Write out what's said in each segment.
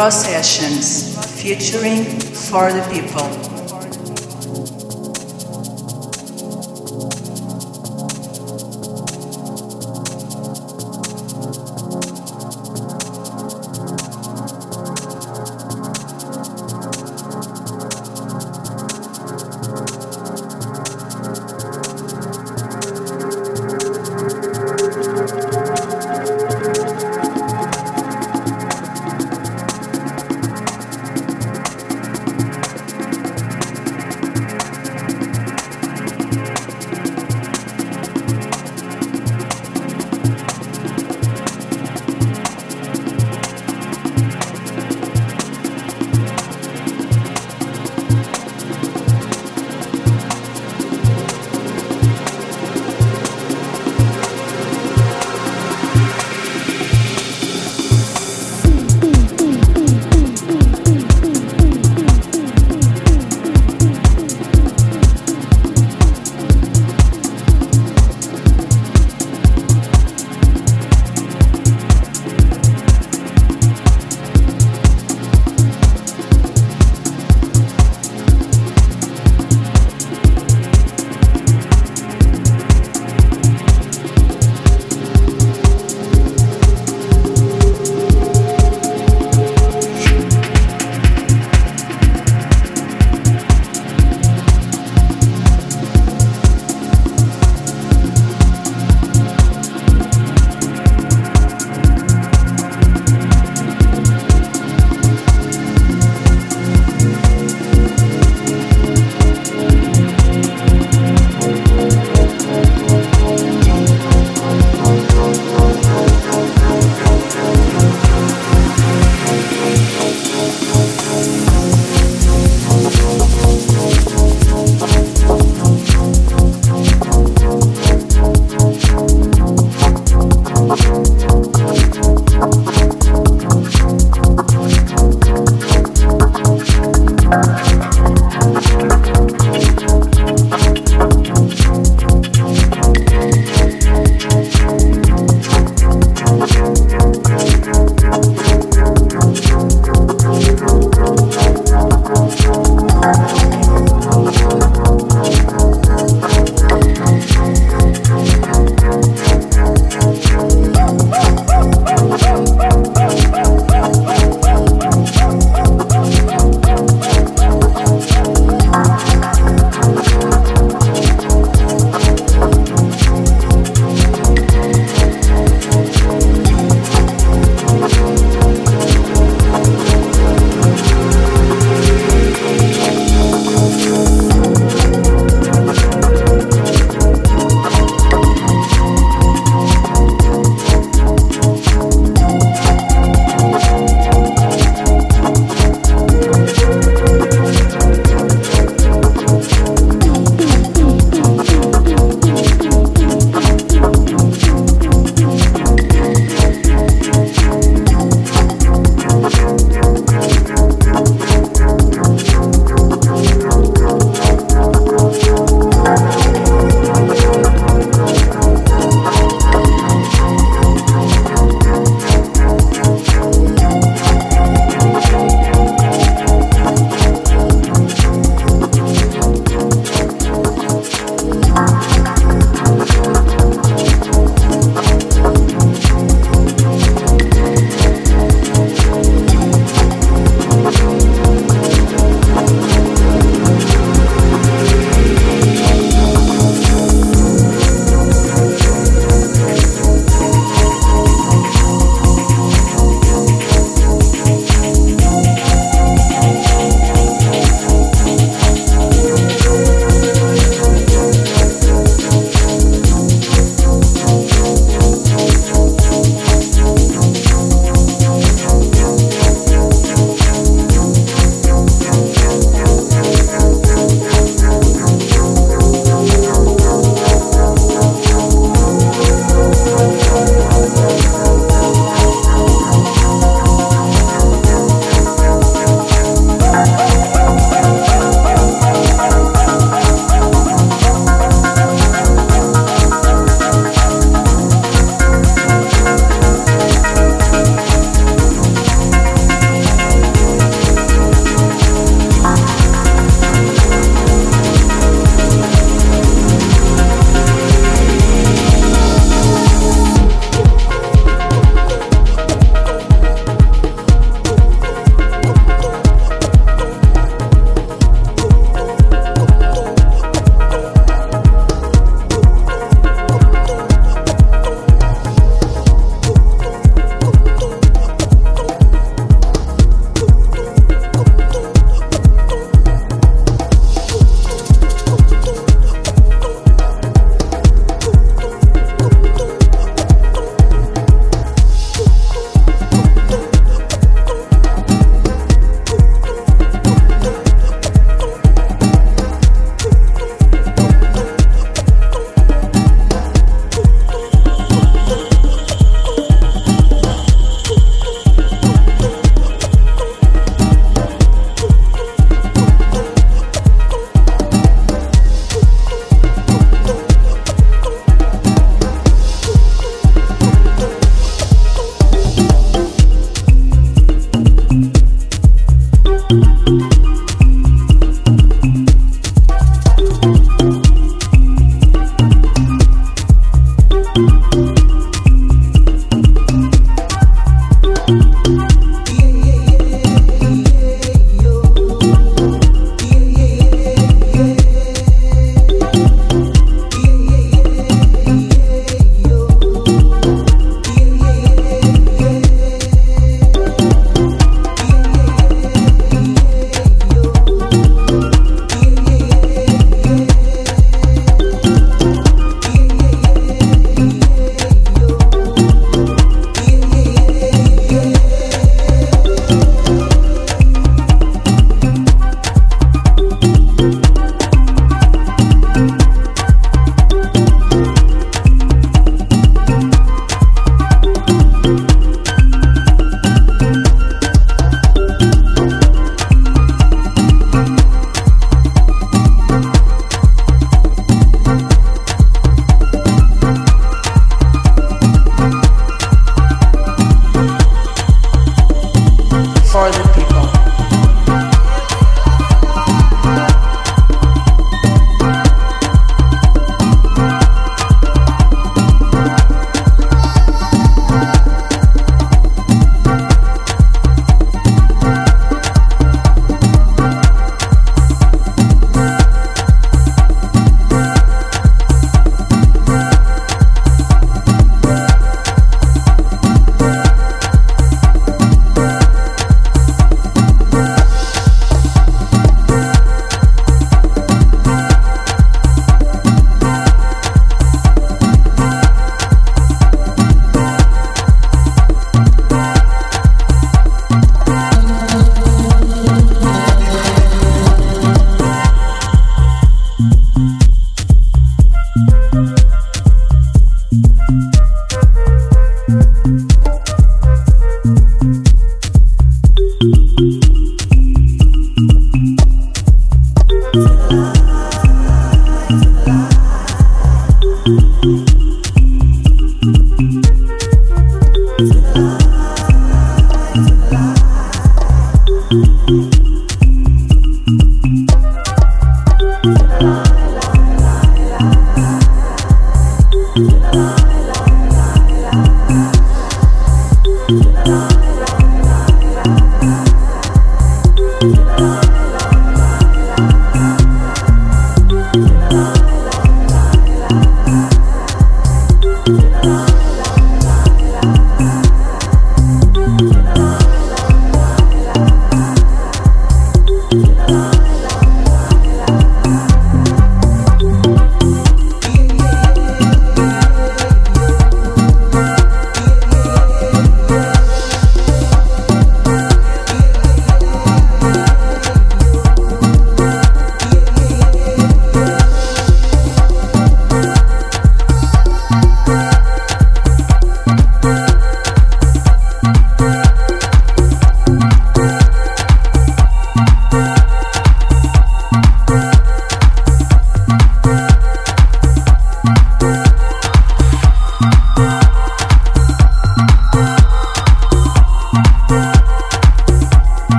Raw Sessions featuring For the People.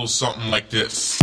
Little something like this.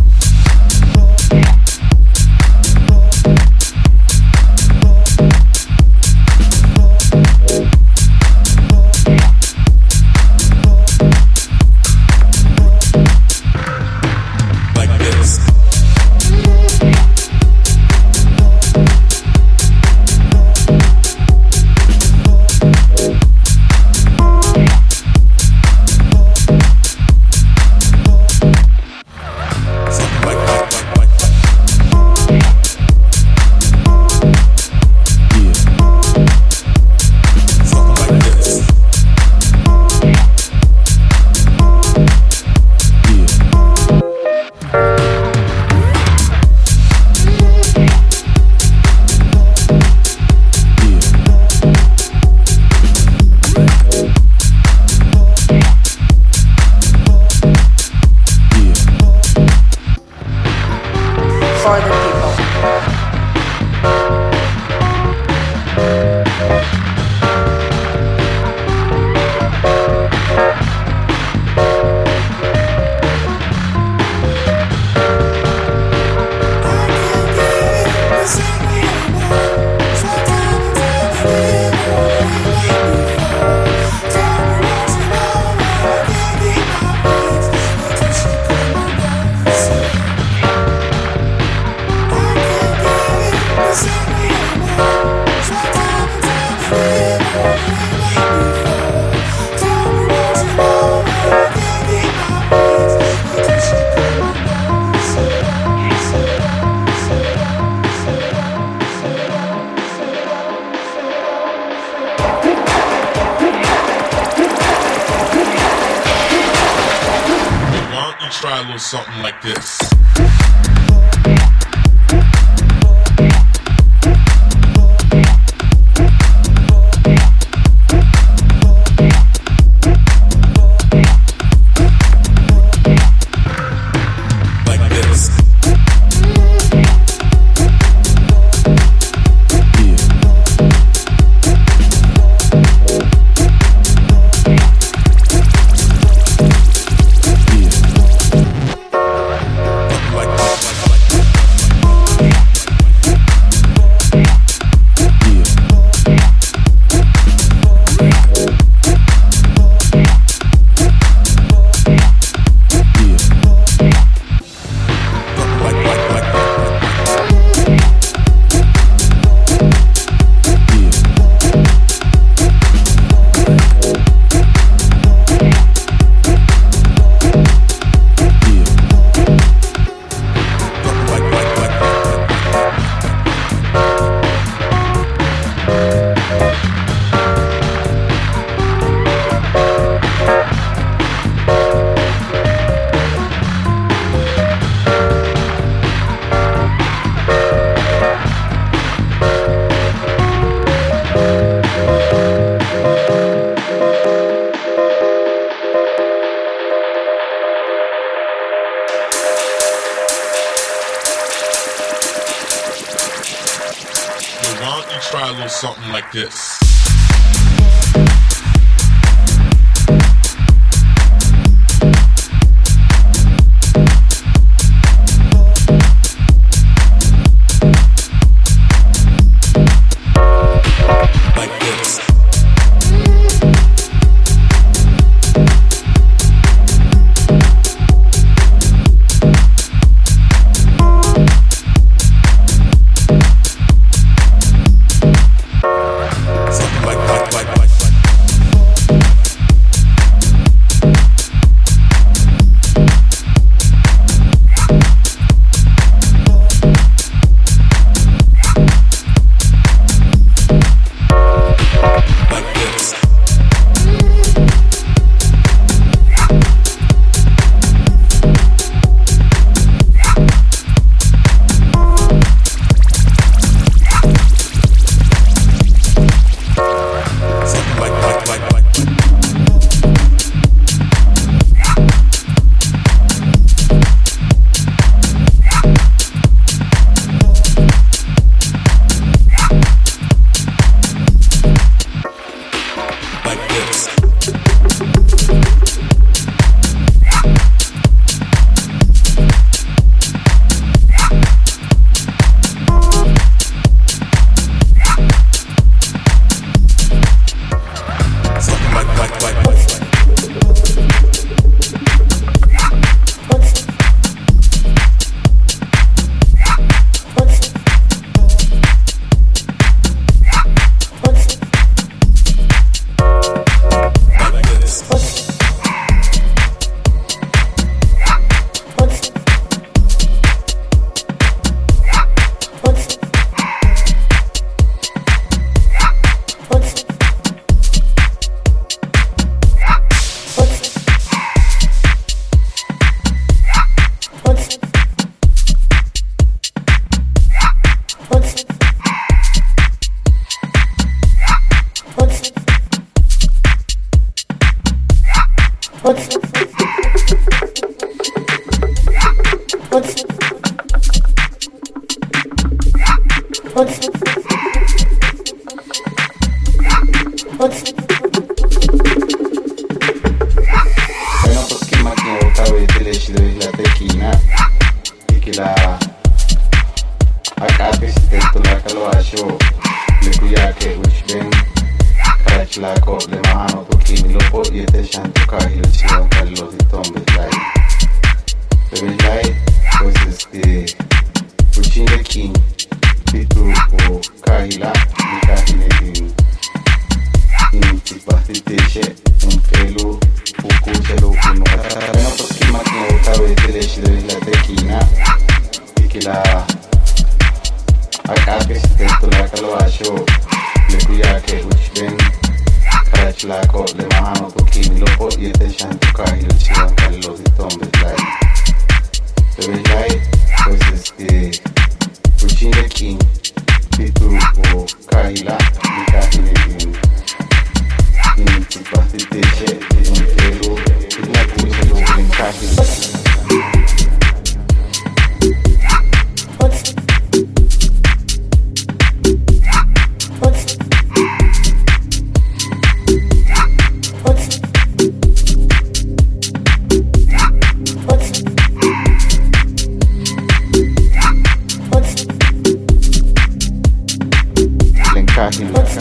What's